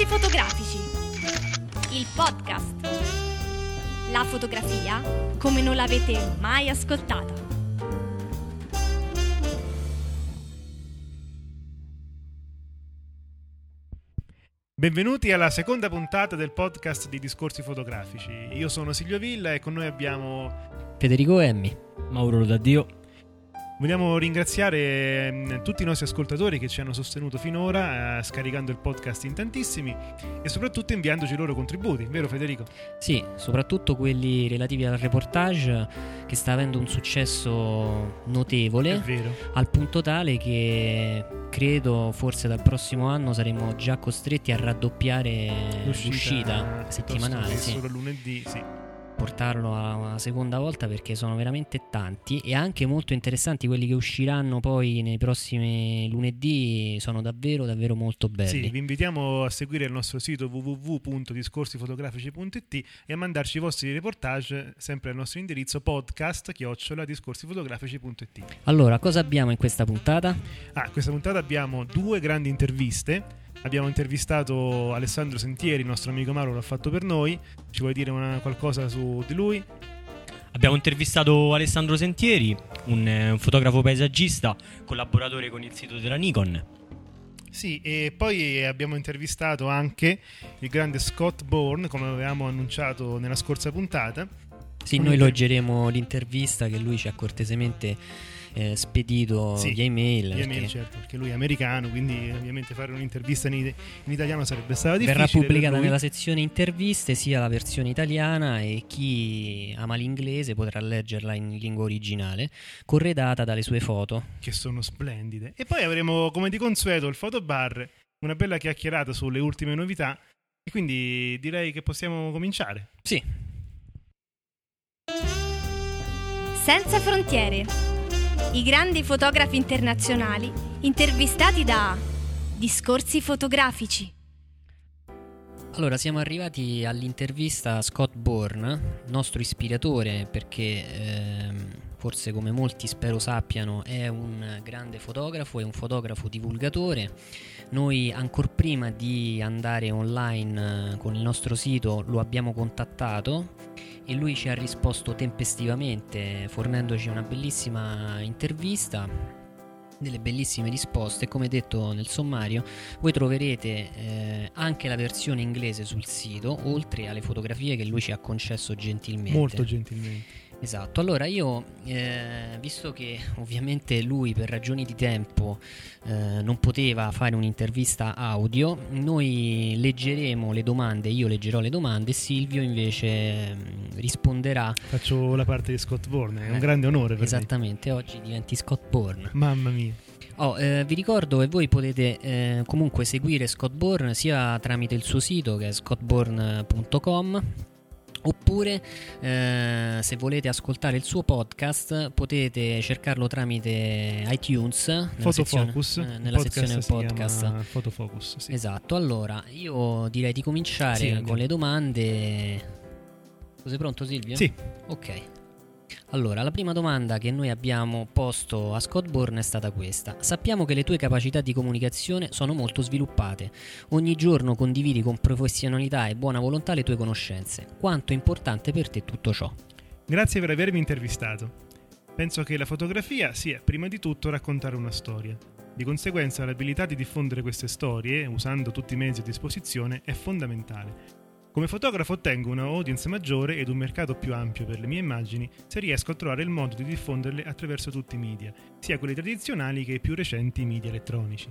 Discorsi fotografici. Il podcast. La fotografia come non l'avete mai ascoltata. Benvenuti alla seconda puntata del podcast di Discorsi fotografici. Io sono Silvio Villa e con noi abbiamo Federico Emmi. Mauro Daddio. Vogliamo ringraziare mm, tutti i nostri ascoltatori che ci hanno sostenuto finora, eh, scaricando il podcast in tantissimi e soprattutto inviandoci i loro contributi, vero Federico? Sì, soprattutto quelli relativi al reportage che sta avendo un successo notevole, È vero. al punto tale che credo forse dal prossimo anno saremo già costretti a raddoppiare l'uscita, piuttosto settimanale, sì. Solo lunedì, sì. Portarlo a una seconda volta perché sono veramente tanti e anche molto interessanti quelli che usciranno poi nei prossimi lunedì sono davvero davvero molto belli. Sì, vi invitiamo a seguire il nostro sito www.discorsifotografici.it e a mandarci i vostri reportage sempre al nostro indirizzo podcast chiocciola discorsifotografici.it. Allora, cosa abbiamo in questa puntata? Ah, questa puntata abbiamo due grandi interviste. Abbiamo intervistato Alessandro Sentieri, il nostro amico Mauro l'ha fatto per noi. Ci vuoi dire una- qualcosa su di lui? Abbiamo intervistato Alessandro Sentieri, un, eh, un fotografo paesaggista, collaboratore con il sito della Nikon. Sì, e poi abbiamo intervistato anche il grande Scott Bourne, come avevamo annunciato nella scorsa puntata. Sì, noi leggeremo l'intervista che lui ci ha cortesemente eh, spedito Sì, via email. Via perché certo, perché lui è americano, quindi ovviamente fare un'intervista in, in italiano sarebbe stato difficile. Verrà pubblicata nella sezione interviste sia la versione italiana e chi ama l'inglese potrà leggerla in lingua originale, corredata dalle sue foto. che sono splendide. E poi avremo, come di consueto, il fotobar, una bella chiacchierata sulle ultime novità. E quindi direi che possiamo cominciare. Sì, Senza frontiere. I grandi fotografi internazionali intervistati da Discorsi fotografici. Allora, siamo arrivati all'intervista a Scott Bourne, nostro ispiratore, perché ehm, forse come molti spero sappiano è un grande fotografo, è un fotografo divulgatore. Noi ancora prima di andare online eh, con il nostro sito lo abbiamo contattato e lui ci ha risposto tempestivamente fornendoci una bellissima intervista, delle bellissime risposte. Come detto nel sommario, voi troverete eh, anche la versione inglese sul sito, oltre alle fotografie che lui ci ha concesso gentilmente. Molto gentilmente. Esatto, allora io, eh, visto che ovviamente lui per ragioni di tempo eh, non poteva fare un'intervista audio, noi leggeremo le domande, io leggerò le domande Silvio invece mm, risponderà. Faccio la parte di Scott Bourne, è un Eh, grande onore per Esattamente, oggi diventi Scott Bourne. me. Mamma mia. Oh, eh, vi ricordo che voi potete eh, comunque seguire Scott Bourne sia tramite il suo sito che è scottbourne.com oppure eh, se volete ascoltare il suo podcast potete cercarlo tramite iTunes nella Fotofocus. sezione, eh, nella podcast sezione podcast. chiama Fotofocus, sì. Esatto, allora io direi di cominciare Sì, con le domande. Tu sei pronto Silvio? Sì. Ok. Allora, la prima domanda che noi abbiamo posto a Scott Bourne è stata questa. Sappiamo che le tue capacità di comunicazione sono molto sviluppate. Ogni giorno condividi con professionalità e buona volontà le tue conoscenze. Quanto è importante per te tutto ciò? Grazie per avermi intervistato. Penso che la fotografia sia prima di tutto raccontare una storia. Di conseguenza l'abilità di diffondere queste storie, usando tutti i mezzi a disposizione, è fondamentale. Come fotografo ottengo una audience maggiore ed un mercato più ampio per le mie immagini se riesco a trovare il modo di diffonderle attraverso tutti i media, sia quelli tradizionali che i più recenti media elettronici.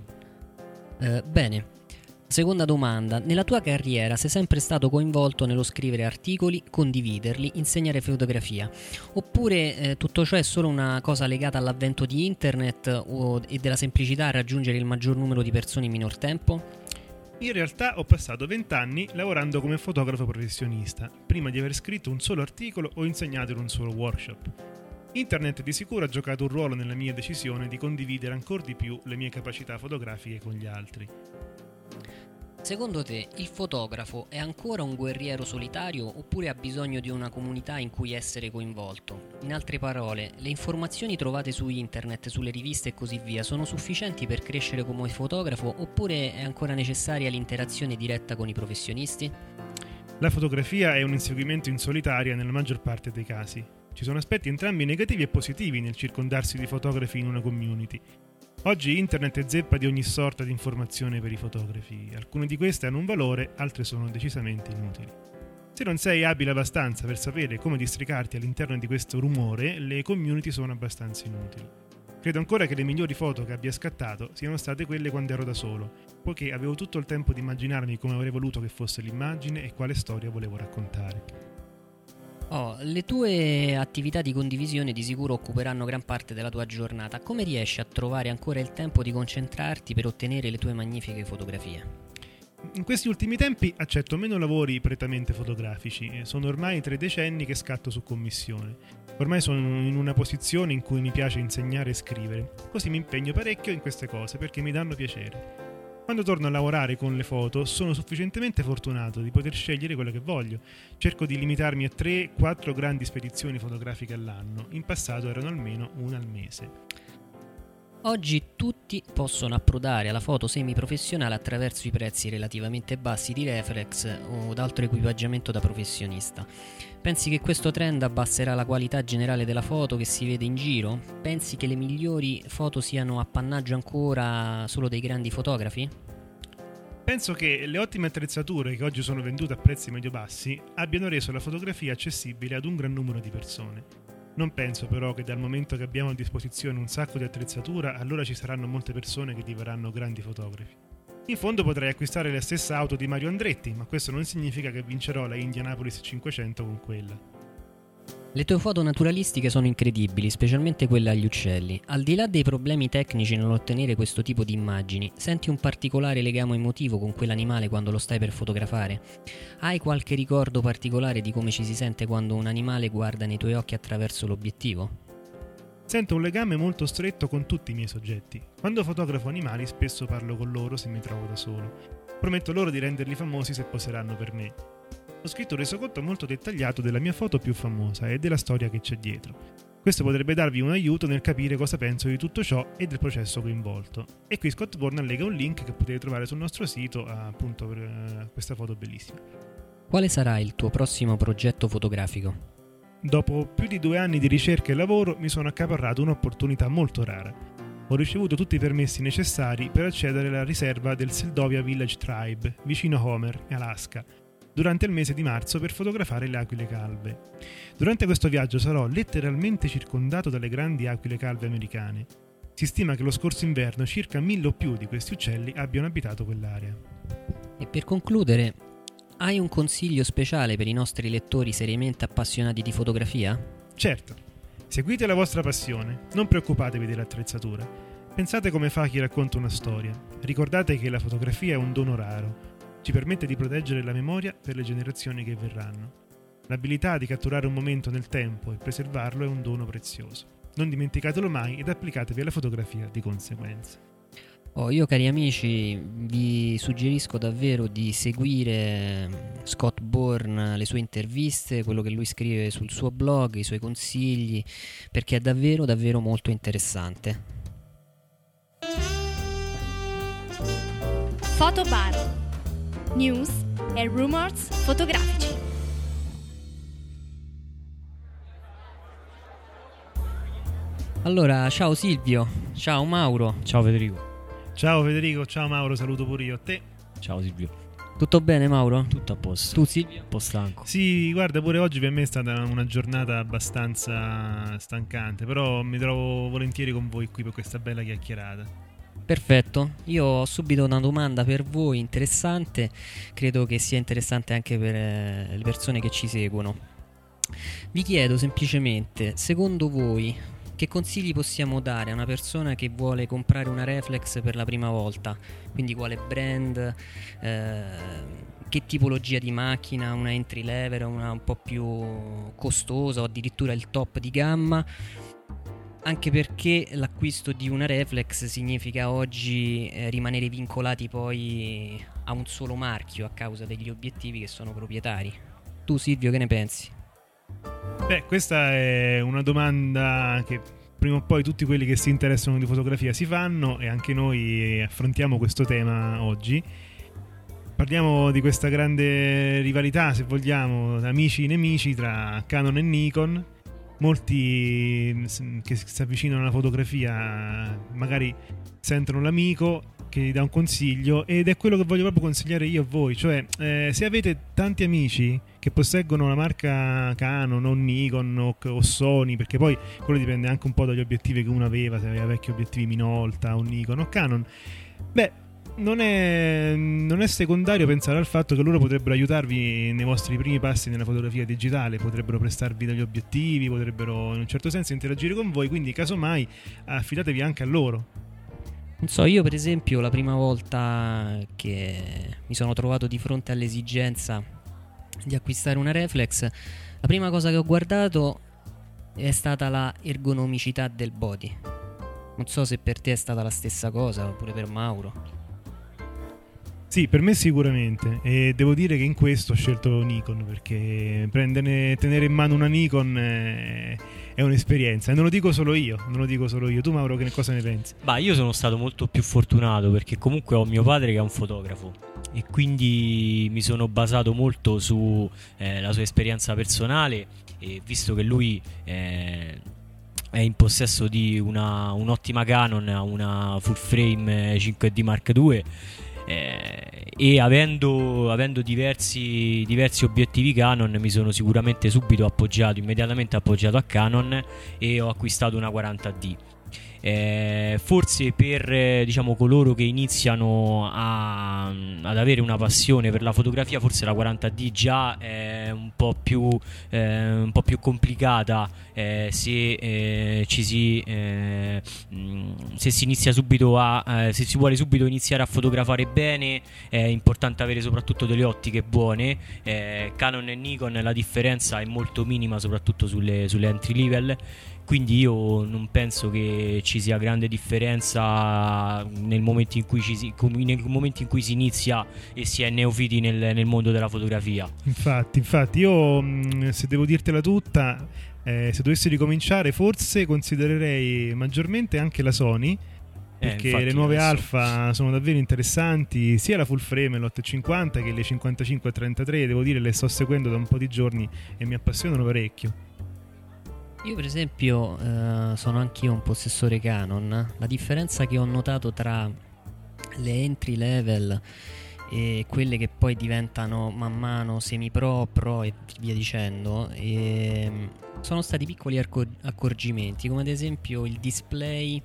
Eh, bene. Seconda domanda. Nella tua carriera sei sempre stato coinvolto nello scrivere articoli, condividerli, insegnare fotografia? Oppure eh, tutto ciò è solo una cosa legata all'avvento di internet o- e della semplicità a raggiungere il maggior numero di persone in minor tempo? In realtà ho passato vent'anni lavorando come fotografo professionista, prima di aver scritto un solo articolo o insegnato in un solo workshop. Internet di sicuro ha giocato un ruolo nella mia decisione di condividere ancora di più le mie capacità fotografiche con gli altri. Secondo te il fotografo è ancora un guerriero solitario oppure ha bisogno di una comunità in cui essere coinvolto? In altre parole, le informazioni trovate su internet, sulle riviste e così via sono sufficienti per crescere come fotografo oppure è ancora necessaria l'interazione diretta con i professionisti? La fotografia è un inseguimento in solitaria nella maggior parte dei casi. Ci sono aspetti entrambi negativi e positivi nel circondarsi di fotografi in una community. Oggi internet è zeppa di ogni sorta di informazione per i fotografi. Alcune di queste hanno un valore, altre sono decisamente inutili. Se non sei abile abbastanza per sapere come districarti all'interno di questo rumore, le community sono abbastanza inutili. Credo ancora che le migliori foto che abbia scattato siano state quelle quando ero da solo, poiché avevo tutto il tempo di immaginarmi come avrei voluto che fosse l'immagine e quale storia volevo raccontare. Oh, le tue attività di condivisione di sicuro occuperanno gran parte della tua giornata. Come riesci a trovare ancora il tempo di concentrarti per ottenere le tue magnifiche fotografie? In questi ultimi tempi accetto meno lavori prettamente fotografici, sono ormai tre decenni che scatto su commissione. Ormai sono in una posizione in cui mi piace insegnare e scrivere, così mi impegno parecchio in queste cose perché mi danno piacere. Quando torno a lavorare con le foto sono sufficientemente fortunato di poter scegliere quello che voglio. Cerco di limitarmi a 3-4 grandi spedizioni fotografiche all'anno, in passato erano almeno una al mese. Oggi tutti possono approdare alla foto semiprofessionale attraverso i prezzi relativamente bassi di reflex o d'altro equipaggiamento da professionista. Pensi che questo trend abbasserà la qualità generale della foto che si vede in giro? Pensi che le migliori foto siano appannaggio ancora solo dei grandi fotografi? Penso che le ottime attrezzature che oggi sono vendute a prezzi medio-bassi abbiano reso la fotografia accessibile ad un gran numero di persone. Non penso però che dal momento che abbiamo a disposizione un sacco di attrezzatura, allora ci saranno molte persone che diverranno grandi fotografi. In fondo potrei acquistare la stessa auto di Mario Andretti, ma questo non significa che vincerò la Indianapolis 500 con quella. Le tue foto naturalistiche sono incredibili, specialmente quelle agli uccelli. Al di là dei problemi tecnici nell'ottenere questo tipo di immagini, senti un particolare legame emotivo con quell'animale quando lo stai per fotografare? Hai qualche ricordo particolare di come ci si sente quando un animale guarda nei tuoi occhi attraverso l'obiettivo? Sento un legame molto stretto con tutti i miei soggetti. Quando fotografo animali spesso parlo con loro se mi trovo da solo. Prometto loro di renderli famosi se poseranno per me ho scritto un resoconto molto dettagliato della mia foto più famosa e della storia che c'è dietro. Questo potrebbe darvi un aiuto nel capire cosa penso di tutto ciò e del processo coinvolto. E qui Scott Bourne allega un link che potete trovare sul nostro sito appunto per uh, questa foto bellissima. Quale sarà il tuo prossimo progetto fotografico? Dopo più di due anni di ricerca e lavoro mi sono accaparrato un'opportunità molto rara. Ho ricevuto tutti i permessi necessari per accedere alla riserva del Seldovia Village Tribe, vicino a Homer, Alaska, durante il mese di marzo per fotografare le aquile calve. Durante questo viaggio sarò letteralmente circondato dalle grandi aquile calve americane. Si stima che lo scorso inverno circa mille o più di questi uccelli abbiano abitato quell'area. E per concludere, hai un consiglio speciale per i nostri lettori seriamente appassionati di fotografia? Certo, seguite la vostra passione, non preoccupatevi dell'attrezzatura. Pensate come fa chi racconta una storia. Ricordate che la fotografia è un dono raro ci permette di proteggere la memoria per le generazioni che verranno. L'abilità di catturare un momento nel tempo e preservarlo è un dono prezioso. Non dimenticatelo mai ed applicatevi alla fotografia di conseguenza. Oh, io cari amici vi suggerisco davvero di seguire Scott Bourne, le sue interviste, quello che lui scrive sul suo blog, i suoi consigli, perché è davvero davvero molto interessante. Fotobar news e rumors fotografici. Allora, ciao Silvio, ciao Mauro. Ciao Federico. Ciao Federico, ciao Mauro, saluto pure io a te. Ciao Silvio. Tutto bene Mauro? Tutto a posto. Tu Silvio? Un po' stanco. Sì, guarda, pure oggi per me è stata una giornata abbastanza stancante, però mi trovo volentieri con voi qui per questa bella chiacchierata. Perfetto, io ho subito una domanda per voi interessante, credo che sia interessante anche per eh, le persone che ci seguono. Vi chiedo semplicemente, secondo voi, che consigli possiamo dare a una persona che vuole comprare una reflex per la prima volta? Quindi quale brand, eh, che tipologia di macchina, una entry level, una un po' più costosa o addirittura il top di gamma? Anche perché l'acquisto di una reflex significa oggi eh, rimanere vincolati poi a un solo marchio a causa degli obiettivi che sono proprietari. Tu Silvio che ne pensi? Beh, questa è una domanda che prima o poi tutti quelli che si interessano di fotografia si fanno e anche noi affrontiamo questo tema oggi. Parliamo di questa grande rivalità, se vogliamo, amici e nemici tra Canon e Nikon. Molti mm, che si avvicinano alla fotografia magari sentono l'amico che gli dà un consiglio ed è quello che voglio proprio consigliare io a voi, cioè eh, se avete tanti amici che posseggono la marca Canon o Nikon o, o, Sony, perché poi quello dipende anche un po' dagli obiettivi che uno aveva, se aveva vecchi obiettivi Minolta o Nikon o Canon, beh non è, non è, secondario pensare al fatto che loro potrebbero aiutarvi nei vostri primi passi nella fotografia digitale, potrebbero prestarvi degli obiettivi, potrebbero in un certo senso interagire con voi, quindi casomai affidatevi anche a loro. Non so, io per esempio la prima volta che mi sono trovato di fronte all'esigenza di acquistare una reflex, la prima cosa che ho guardato è stata la ergonomicità del body. Non so se per te è stata la stessa cosa, oppure per Mauro. Sì, per me sicuramente. E devo dire che in questo ho scelto Nikon perché prendere, tenere in mano una Nikon è, è, un'esperienza. E non lo dico solo io, non lo dico solo io. Tu, Mauro, che cosa ne pensi? Bah, io sono stato molto più fortunato perché comunque ho mio padre che è un fotografo e quindi mi sono basato molto sulla eh, sua esperienza personale e visto che lui eh, è in possesso di una, un'ottima Canon, una full frame 5D Mark II eh, e avendo, avendo diversi, diversi, obiettivi Canon mi sono sicuramente subito appoggiato, immediatamente appoggiato a Canon e ho acquistato una 40D. Eh, forse per eh, diciamo, coloro che iniziano a, ad avere una passione per la fotografia, forse la 40D già è un po' più, eh, un po più complicata eh, se, eh, si, eh, se si inizia subito a se si vuole subito iniziare a fotografare bene. È importante avere soprattutto delle ottiche buone. Canon e Nikon la differenza è molto minima, soprattutto sulle, sulle entry level quindi io non penso che ci sia grande differenza nel momento in cui, si, nel momento in cui si, inizia e si è neofiti nel, nel mondo della fotografia. Infatti, infatti, io mm, se devo dirtela tutta, eh, se dovessi ricominciare, forse considererei maggiormente anche la Sony. Eh, perché eh, le nuove adesso... alfa sono davvero interessanti, sia la full frame l'850 che le 55-33, devo dire le sto seguendo da un po' di giorni e mi appassionano parecchio. Io per esempio eh, sono anch'io un possessore Canon. La differenza che ho notato tra le entry level e quelle che poi diventano man mano semi pro, pro e via dicendo, e ehm, sono stati piccoli accorgimenti, come ad esempio il display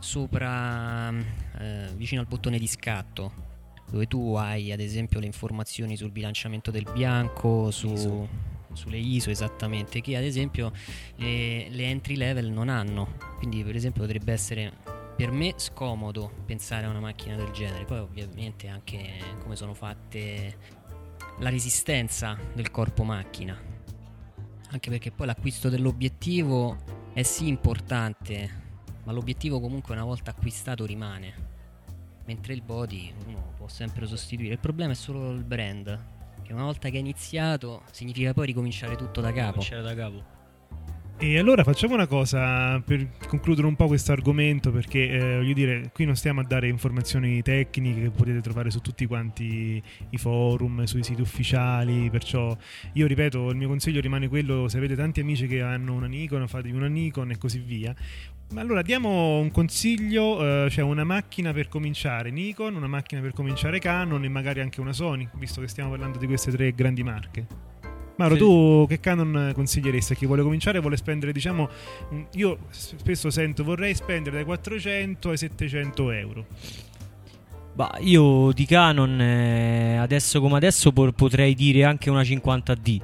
sopra eh, vicino al bottone di scatto dove tu hai ad esempio le informazioni sul bilanciamento del bianco, su, sulle ISO esattamente, che ad esempio le, le entry level non hanno. Quindi per esempio potrebbe essere per me scomodo pensare a una macchina del genere. Poi ovviamente anche come sono fatte la resistenza del corpo macchina. Anche perché poi l'acquisto dell'obiettivo è sì importante, ma l'obiettivo comunque una volta acquistato rimane. Mentre il body uno può sempre sostituire. Il problema è solo il brand che una volta che hai iniziato significa poi ricominciare tutto da capo. Ricominciare da capo. E allora facciamo una cosa per concludere un po' questo argomento, perché eh, voglio dire, qui non stiamo a dare informazioni tecniche che potete trovare su tutti quanti i forum, sui siti ufficiali, perciò io ripeto, il mio consiglio rimane quello, se avete tanti amici che hanno una Nikon, fatevi una Nikon e così via. Allora, diamo un consiglio, eh, cioè una macchina per cominciare Nikon, una macchina per cominciare Canon e magari anche una Sony, visto che stiamo parlando di queste tre grandi marche. Mauro, sì. tu che Canon consiglieresti a chi vuole cominciare? Vuole spendere, diciamo, io spesso sento vorrei spendere dai 400 ai 700 euro. Bah, io di Canon eh, adesso come adesso potrei dire anche una 50D.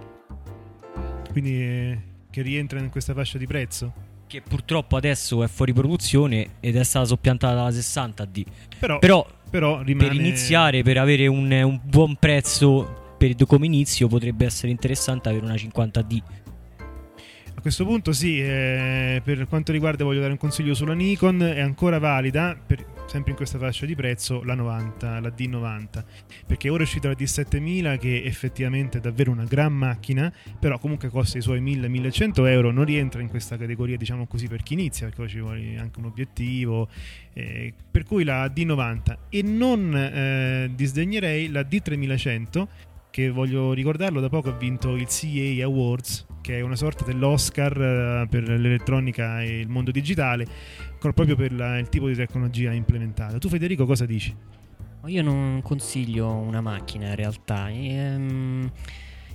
Quindi eh, che rientra in questa fascia di prezzo? Che purtroppo adesso è fuori produzione ed è stata soppiantata dalla 60D. Però, però, però rimane... per iniziare, per avere un, un buon prezzo per, come inizio, potrebbe essere interessante avere una 50D. A questo punto sì, eh, per quanto riguarda voglio dare un consiglio sulla Nikon, è ancora valida, per, sempre in questa fascia di prezzo, la 90, la D90, perché ora è uscita la D7000 che effettivamente è davvero una gran macchina, però comunque costa i suoi 1000-1100 euro, non rientra in questa categoria diciamo così per chi inizia, perché poi ci vuole anche un obiettivo, eh, per cui la D90 e non eh, disdegnerei la D3100 che voglio ricordarlo da poco ha vinto il CA Awards che è una sorta dell'Oscar eh, per l'elettronica e il mondo digitale proprio per la, il tipo di tecnologia implementata tu Federico cosa dici? Io non consiglio una macchina in realtà ehm,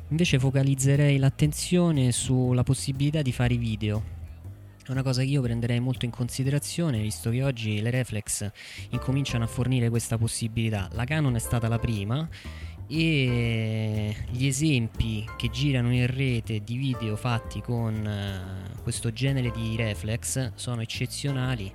invece focalizzerei l'attenzione sulla possibilità di fare video è una cosa che io prenderei molto in considerazione visto che oggi le reflex incominciano a fornire questa possibilità. La Canon è stata la prima e gli esempi che girano in rete di video fatti con uh, questo genere di reflex sono eccezionali.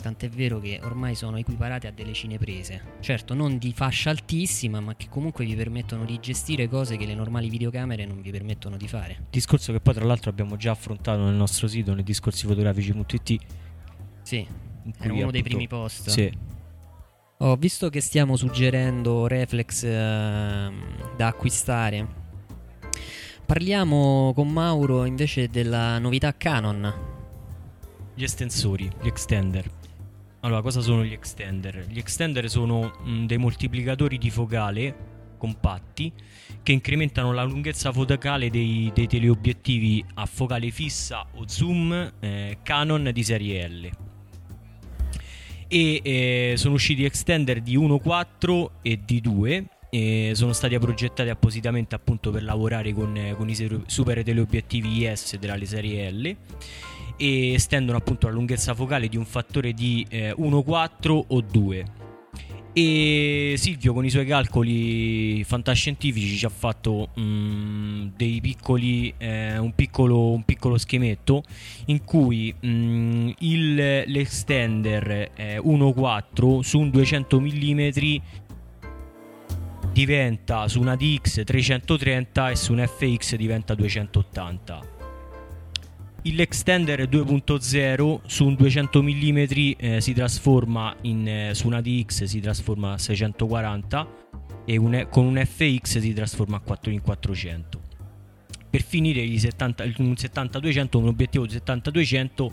Tant'è vero che ormai sono equiparate a delle cineprese. Certo non di fascia altissima ma che comunque vi permettono di gestire cose che le normali videocamere non vi permettono di fare. Discorso che poi tra l'altro abbiamo già affrontato nel nostro sito nei discorsi fotografici.it sì era uno dei primi post. sì Oh, visto che stiamo suggerendo reflex eh, da acquistare, parliamo con Mauro invece della novità Canon. Gli estensori, gli extender. Allora, cosa sono gli extender? Gli extender sono mh, mm, dei moltiplicatori di focale compatti che incrementano la lunghezza focale dei, dei teleobiettivi a focale fissa o zoom eh, Canon di serie L e eh, sono usciti extender di 1.4 e di 2 e sono stati progettati appositamente appunto per lavorare con, con i super teleobiettivi IS della serie L. E estendono appunto la lunghezza focale di un fattore di eh, 1.4 o 2 e Silvio con i suoi calcoli fantascientifici ci ha fatto mm, dei piccoli, eh, un, piccolo, un, piccolo, schemetto in cui mm, il, l'extender eh, 1.4 su un 200 mm diventa su una DX 330 e su un FX diventa 280 l'extender 2.0 su un 200 mm eh, si trasforma in, eh, su una DX si trasforma a 640 e un, con un FX si trasforma a 4 in 400 per finire 70, un 70-200 un obiettivo di 70-200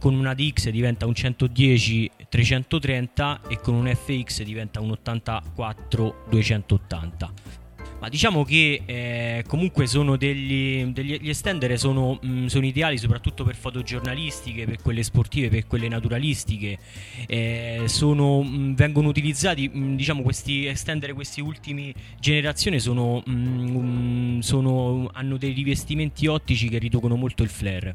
con una DX diventa un 110 330 e con un FX diventa un 84 280 ma diciamo che eh, comunque sono degli, degli gli estender sono, mh, mm, sono, ideali soprattutto per fotogiornalistiche, per quelle sportive, per quelle naturalistiche. Eh, sono, mh, mm, vengono utilizzati, mh, mm, diciamo, questi estender, queste ultime generazioni sono, sono, hanno dei rivestimenti ottici che riducono molto il flare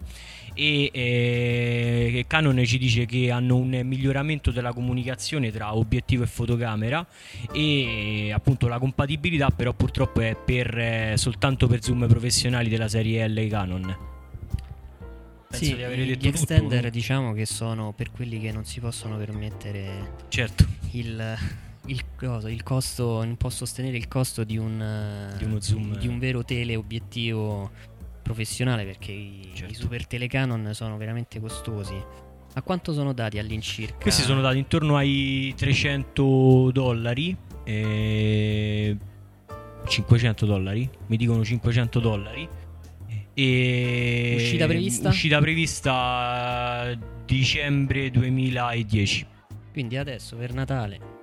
e eh, Canon ci dice che hanno un miglioramento della comunicazione tra obiettivo e fotocamera e appunto la compatibilità però purtroppo è per, eh, soltanto per zoom professionali della serie L Canon. Penso sì, di gli extender tutto. diciamo che sono per quelli che non si possono permettere certo. il, il, cosa, il costo, non può sostenere il costo di un, di di un vero teleobiettivo professionale perché i, certo. i super telecanon sono veramente costosi. A quanto sono dati all'incirca? Questi sono dati intorno ai 300 dollari. E 500 dollari. Mi dicono 500 dollari. E uscita prevista? Uscita prevista dicembre 2010. Quindi adesso per Natale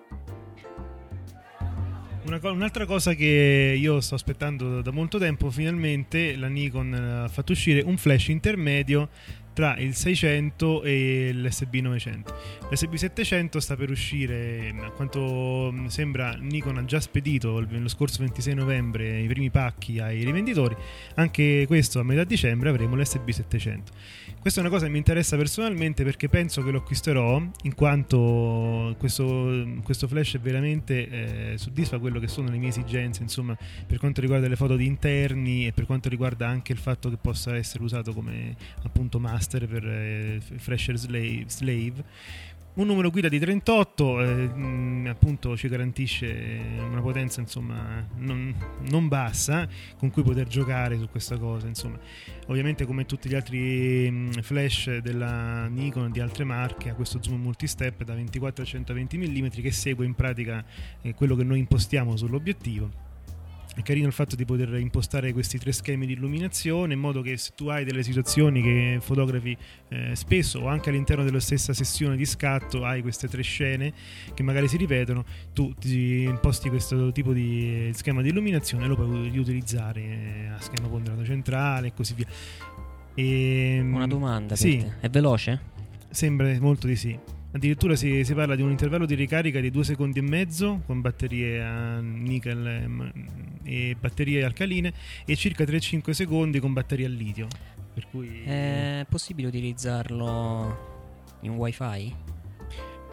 una co- un'altra cosa che io sto aspettando da molto tempo, finalmente la Nikon ha fatto uscire un flash intermedio tra il 600 e l'SB 900. L'SB 700 sta per uscire, a quanto sembra Nikon ha già spedito lo scorso 26 novembre i primi pacchi ai rivenditori, anche questo a metà dicembre avremo l'SB 700. Questa è una cosa che mi interessa personalmente perché penso che lo acquisterò in quanto questo, questo flash veramente eh, soddisfa quello che sono le mie esigenze, insomma, per quanto riguarda le foto di interni e per quanto riguarda anche il fatto che possa essere usato come appunto master per eh, flasher slave, slave Un numero guida di 38 eh, mh, appunto ci garantisce una potenza insomma non, non, bassa con cui poter giocare su questa cosa insomma. Ovviamente come tutti gli altri mh, flash della Nikon e di altre marche ha questo zoom multistep da 24 a 120 mm che segue in pratica eh, quello che noi impostiamo sull'obiettivo è carino il fatto di poter impostare questi tre schemi di illuminazione in modo che se tu hai delle situazioni che fotografi eh, spesso o anche all'interno della stessa sessione di scatto hai queste tre scene che magari si ripetono, tu ti imposti questo tipo di schema di illuminazione e lo puoi riutilizzare eh, a schema ponderato centrale e così via. E, ehm, Una domanda, sì. è veloce? Sembra molto di sì. Addirittura si, si, parla di un intervallo di ricarica di 2 secondi e mezzo con batterie a nickel e batterie alcaline e circa 3-5 secondi con batterie a litio. Per cui... È possibile utilizzarlo in wifi?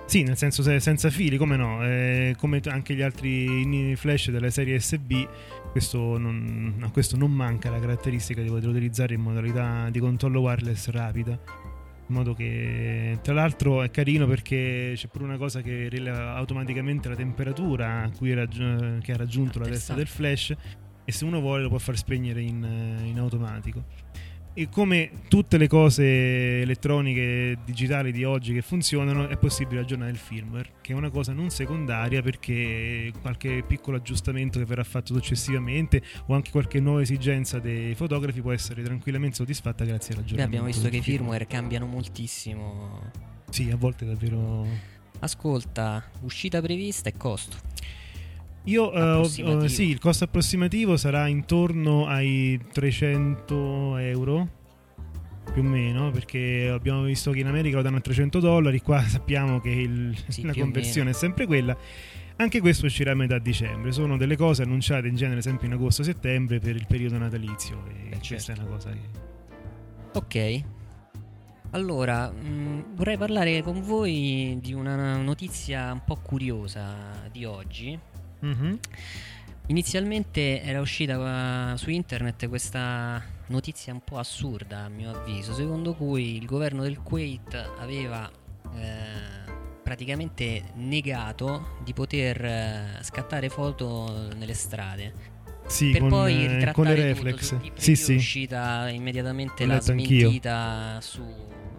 Sì, nel senso senza fili, come no, eh, come anche gli altri flash della serie SB, questo non, a questo non manca la caratteristica di poter utilizzare in modalità di controllo wireless rapida in modo che tra l'altro è carino perché c'è pure una cosa che rileva automaticamente la temperatura a cui raggi- che ha raggiunto la testa del flash e se uno vuole lo può far spegnere in, in automatico e come tutte le cose elettroniche digitali di oggi che funzionano è possibile aggiornare il firmware che è una cosa non secondaria perché qualche piccolo aggiustamento che verrà fatto successivamente o anche qualche nuova esigenza dei fotografi può essere tranquillamente soddisfatta grazie all'aggiornamento Beh, abbiamo visto che i firmware cambiano moltissimo. Sì a volte davvero ascolta uscita prevista e costo io uh, sì, il costo approssimativo sarà intorno ai 300 euro più o meno perché abbiamo visto che in America lo danno a 300 dollari qua sappiamo che il, sì, la conversione è sempre quella. Anche questo uscirà a metà dicembre. Sono delle cose annunciate in genere sempre in agosto-settembre per il periodo natalizio e eh, questa certo. è una cosa che ok. Allora, mh, mm, vorrei parlare con voi di una notizia un po' curiosa di oggi Mm-hmm. Inizialmente era uscita su internet questa notizia un po' assurda a mio avviso, secondo cui il governo del Kuwait aveva eh, praticamente negato di poter eh, scattare foto nelle strade. Sì, per con, poi eh, ritrattare con le reflex. Sì, sì. è uscita immediatamente la smentita su,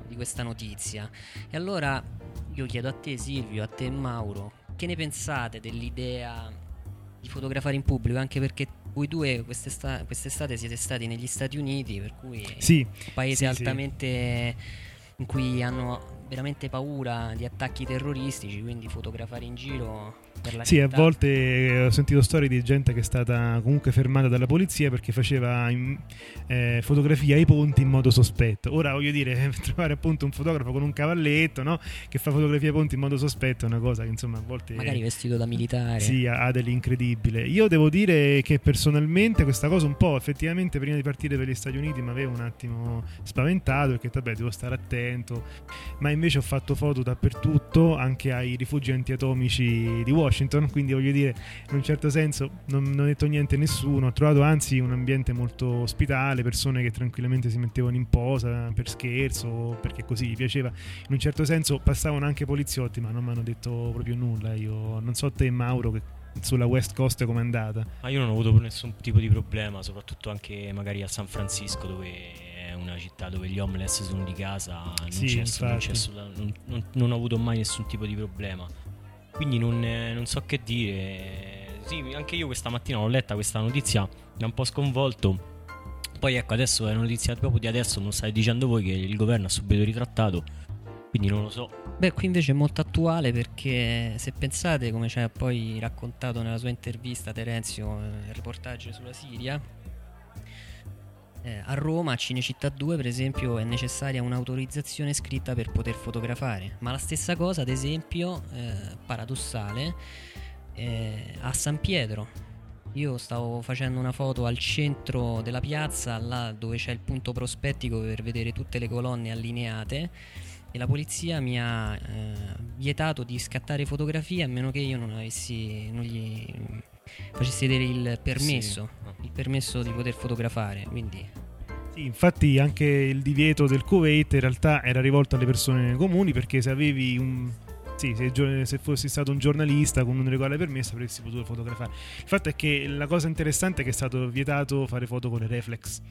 di questa notizia. E allora io chiedo a te Silvio, a te Mauro, che ne pensate dell'idea di fotografare in pubblico? Anche perché voi due quest'estate, quest'estate siete stati negli Stati Uniti, per cui sì, un paese sì, altamente sì. in cui hanno veramente paura di attacchi terroristici, quindi fotografare in giro per la sì, città. a volte eh, ho sentito storie di gente che è stata comunque fermata dalla polizia perché faceva in, eh, fotografia ai ponti in modo sospetto. Ora voglio dire, trovare appunto un fotografo con un cavalletto no? che fa fotografia ai ponti in modo sospetto è una cosa che insomma a volte... Magari vestito da militare. Sì, ha, ha dell'incredibile. Io devo dire che personalmente questa cosa un po' effettivamente prima di partire per gli Stati Uniti mi aveva un attimo spaventato perché vabbè devo stare attento, ma invece ho fatto foto dappertutto, anche ai rifugi antiatomici di Washington Washington, quindi voglio dire, in un certo senso non, non ho detto niente a nessuno, ho trovato anzi un ambiente molto ospitale, persone che tranquillamente si mettevano in posa per scherzo, perché così gli piaceva. In un certo senso passavano anche poliziotti, ma non mi hanno detto proprio nulla. Io non so te Mauro che sulla West Coast come è andata. Ma io non ho avuto nessun tipo di problema, soprattutto anche magari a San Francisco dove è una città dove gli homeless sono di casa, non, sì, c'è, non, c'è, non, non ho avuto mai nessun tipo di problema. Quindi non, non so che dire. Sì, anche io questa mattina l'ho letta questa notizia, mi ha un po' sconvolto. Poi ecco, adesso è una notizia proprio di adesso, non stai dicendo voi che il governo ha subito ritrattato. Quindi non lo so. Beh, qui invece è molto attuale perché se pensate, come ci ha poi raccontato nella sua intervista Terenzio, eh, il reportage sulla Siria, eh, a Roma, a Cinecittà 2, per esempio, è necessaria un'autorizzazione scritta per poter fotografare. Ma la stessa cosa, ad esempio, eh, paradossale, eh, a San Pietro. Io stavo facendo una foto al centro della piazza, là dove c'è il punto prospettico per vedere tutte le colonne allineate e la polizia mi ha eh, vietato di scattare fotografie a meno che io non avessi non gli facessi vedere il permesso, sì. il permesso di poter fotografare. Quindi sì, infatti anche il divieto del Kuwait in realtà era rivolto alle persone comuni perché se avevi un sì, se, se, fossi stato un giornalista con un regolare permesso avresti potuto fotografare. Il fatto è che la cosa interessante è che è stato vietato fare foto con le reflex.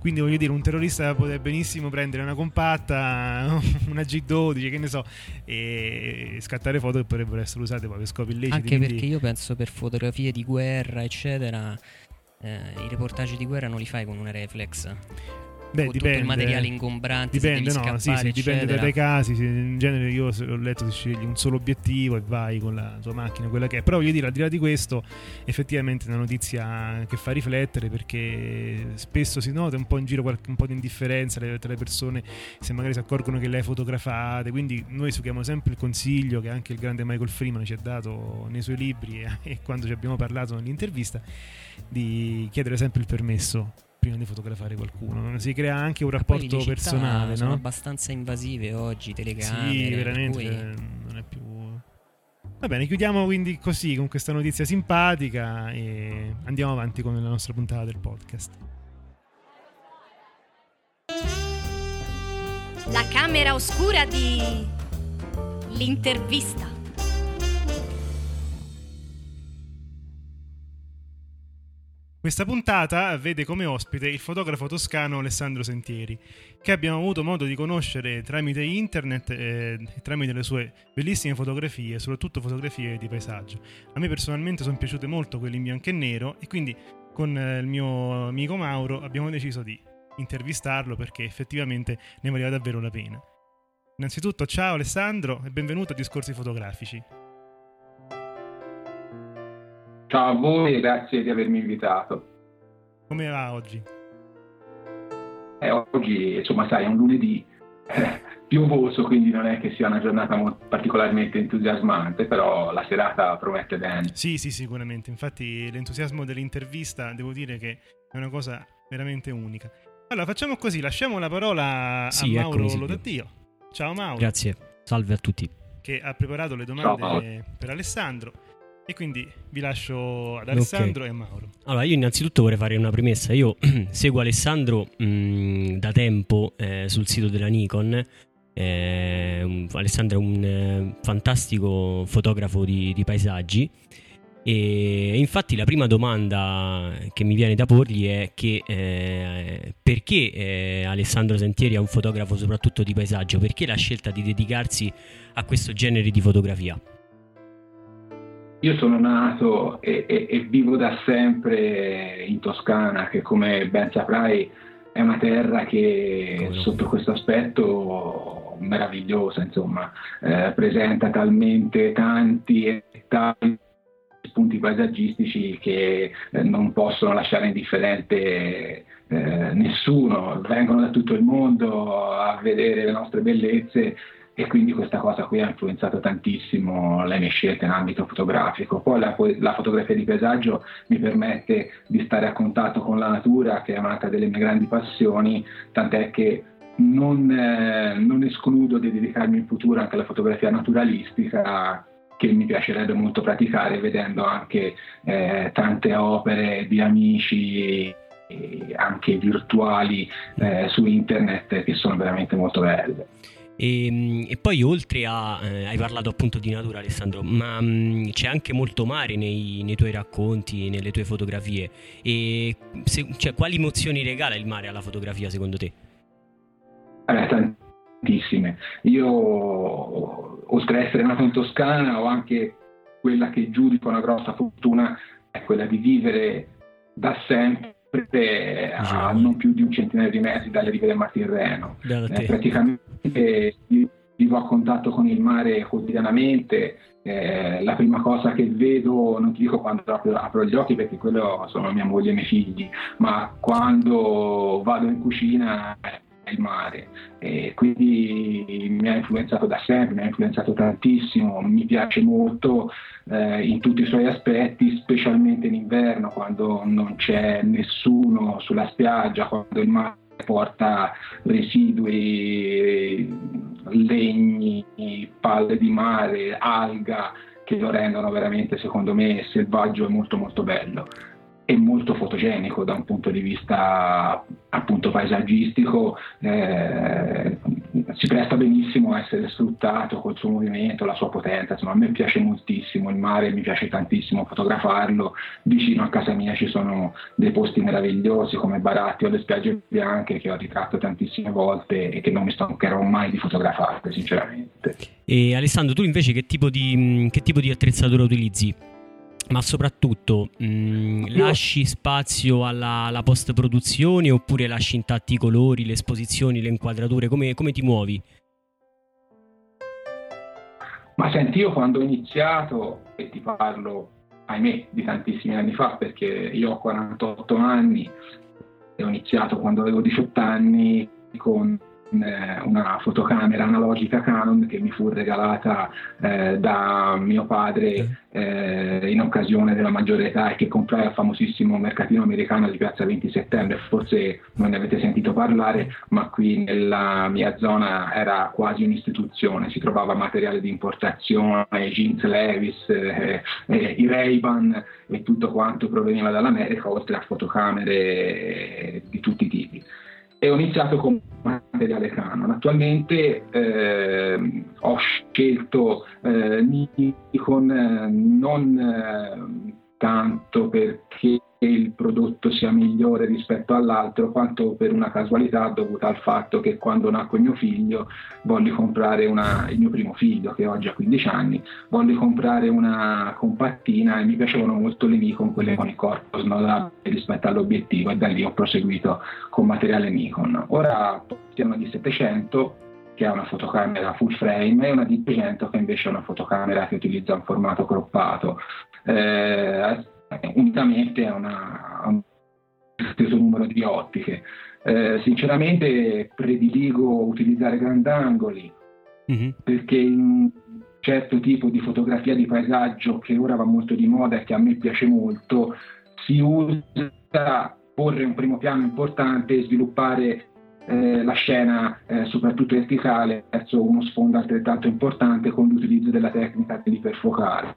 Quindi voglio dire, un terrorista potrebbe benissimo prendere una compatta, una G12, che ne so, e scattare foto che potrebbero essere usate poi per scopi illeciti. Anche quindi... perché io penso per fotografie di guerra, eccetera, eh, i reportage di guerra non li fai con una reflex. Beh, dipende, tutto il materiale ingombrante dipende, no, sì, sì, dipende dai casi. In genere io ho letto che scegli un solo obiettivo e vai con la tua macchina, quella che è. Però voglio dire, al di là di questo, effettivamente è una notizia che fa riflettere perché spesso si nota un po' in giro qualche, un po' di indifferenza tra le persone se magari si accorgono che le hai fotografate. Quindi noi seguiamo sempre il consiglio che anche il grande Michael Freeman ci ha dato nei suoi libri e, e quando ci abbiamo parlato nell'intervista di chiedere sempre il permesso prima di fotografare qualcuno. Si crea anche un rapporto personale. Sono no? abbastanza invasive oggi, telecamere. Sì, veramente. Cui... Non è più. Va bene, chiudiamo quindi così con questa notizia simpatica e andiamo avanti con la nostra puntata del podcast. La camera oscura di l'intervista. Questa puntata vede come ospite il fotografo toscano Alessandro Sentieri, che abbiamo avuto modo di conoscere tramite internet e tramite le sue bellissime fotografie, soprattutto fotografie di paesaggio. A me personalmente sono piaciute molto quelle in bianco e nero e quindi con eh, il mio amico Mauro abbiamo deciso di intervistarlo perché effettivamente ne valeva davvero la pena. Innanzitutto ciao Alessandro e benvenuto a Discorsi Fotografici. Ciao a voi e grazie di avermi invitato. Come va oggi? Eh, oggi, insomma, sai, è un lunedì eh, piovoso, quindi non è che sia una giornata particolarmente entusiasmante, però la serata promette bene. Sì, sì, sicuramente. Infatti l'entusiasmo dell'intervista devo dire che è una cosa veramente unica. Allora, facciamo così, lasciamo la parola sì, a Mauro eccomi, Lodatio. Ciao Mauro. Grazie, salve a tutti. Che ha preparato le domande Ciao. per Alessandro. E quindi vi lascio ad Alessandro okay. e a Mauro. Allora, io innanzitutto vorrei fare una premessa. Io seguo Alessandro mh, mm, da tempo eh, sul sito della Nikon. Eh, un, Alessandro è un eh, fantastico fotografo di, di, paesaggi. E infatti la prima domanda che mi viene da porgli è che eh, perché eh, Alessandro Sentieri è un fotografo soprattutto di paesaggio? Perché la scelta di dedicarsi a questo genere di fotografia? Io sono nato e, e, e, vivo da sempre in Toscana, che come ben saprai è una terra che sotto questo aspetto meravigliosa, insomma, eh, presenta talmente tanti e tanti spunti paesaggistici che eh, non possono lasciare indifferente eh, nessuno, vengono da tutto il mondo a vedere le nostre bellezze e quindi questa cosa qui ha influenzato tantissimo le mie scelte in ambito fotografico. Poi la, la, fotografia di paesaggio mi permette di stare a contatto con la natura, che è un'altra delle mie grandi passioni, tant'è che non, eh, non escludo di dedicarmi in futuro anche alla fotografia naturalistica che mi piacerebbe molto praticare vedendo anche eh, tante opere di amici anche virtuali eh, su internet che sono veramente molto belle. E, ehm, e, poi oltre a, eh, hai parlato appunto di natura Alessandro, ma mh, mm, c'è anche molto mare nei, nei, tuoi racconti, nelle tue fotografie. E se, cioè, quali emozioni regala il mare alla fotografia secondo te? Eh, tantissime. Io, oltre ad essere nato in Toscana, ho anche quella che giudico una grossa fortuna, è quella di vivere da sempre a non più di un centinaio di metri dalle rive del Mar Tirreno. Eh, praticamente vivo a contatto con il mare quotidianamente. Eh, la prima cosa che vedo, non ti dico quando apro, apro gli occhi perché quello sono mia moglie e i miei figli, ma quando vado in cucina il mare e quindi mi ha influenzato da sempre, mi ha influenzato tantissimo, mi piace molto eh, in tutti i suoi aspetti, specialmente in inverno quando non c'è nessuno sulla spiaggia, quando il mare porta residui, legni, palle di mare, alga che lo rendono veramente secondo me selvaggio e molto molto bello. È molto fotogenico da un punto di vista appunto paesaggistico, eh, si presta benissimo a essere sfruttato col suo movimento, la sua potenza, insomma a me piace moltissimo il mare, mi piace tantissimo fotografarlo, vicino a casa mia ci sono dei posti meravigliosi come Baratti o le spiagge bianche che ho ritratto tantissime volte e che non mi stancherò mai di fotografare sinceramente. E Alessandro tu invece che tipo di, che tipo di attrezzatura utilizzi? Ma soprattutto mh, mm, lasci spazio alla, alla post produzione oppure lasci intatti i colori, le esposizioni, le inquadrature, come, come ti muovi? Ma senti, io quando ho iniziato, e ti parlo, ahimè, di tantissimi anni fa, perché io ho 48 anni e ho iniziato quando avevo 18 anni con una fotocamera analogica Canon che mi fu regalata eh, da mio padre eh, in occasione della maggiore età e che comprai al famosissimo mercatino americano di piazza 20 settembre. Forse non ne avete sentito parlare, ma qui nella mia zona era quasi un'istituzione, si trovava materiale di importazione, jeans Levis, eh, eh, i Ray-Ban e tutto quanto proveniva dall'America, oltre a fotocamere di tutti i tipi e ho iniziato con materiale Canon. Attualmente eh, ho scelto eh, Nikon eh, non eh, tanto perché il prodotto sia migliore rispetto all'altro, quanto per una casualità dovuta al fatto che quando nacque mio figlio volli comprare una, il mio primo figlio che oggi ha 15 anni, volli comprare una compattina e mi piacevano molto le Nikon, quelle con il corpo snodabile rispetto all'obiettivo e da lì ho proseguito con materiale Nikon. Ora siamo di 700 che ha una fotocamera full frame e una di 200 che invece è una fotocamera che utilizza un formato croppato eh, unicamente a, una, a un stesso numero di ottiche. Eh, sinceramente prediligo utilizzare grandangoli mm-hmm. perché in un certo tipo di fotografia di paesaggio che ora va molto di moda e che a me piace molto, si usa porre un primo piano importante e sviluppare eh, la scena, eh, soprattutto verticale, verso uno sfondo altrettanto importante con l'utilizzo della tecnica dell'iperfocale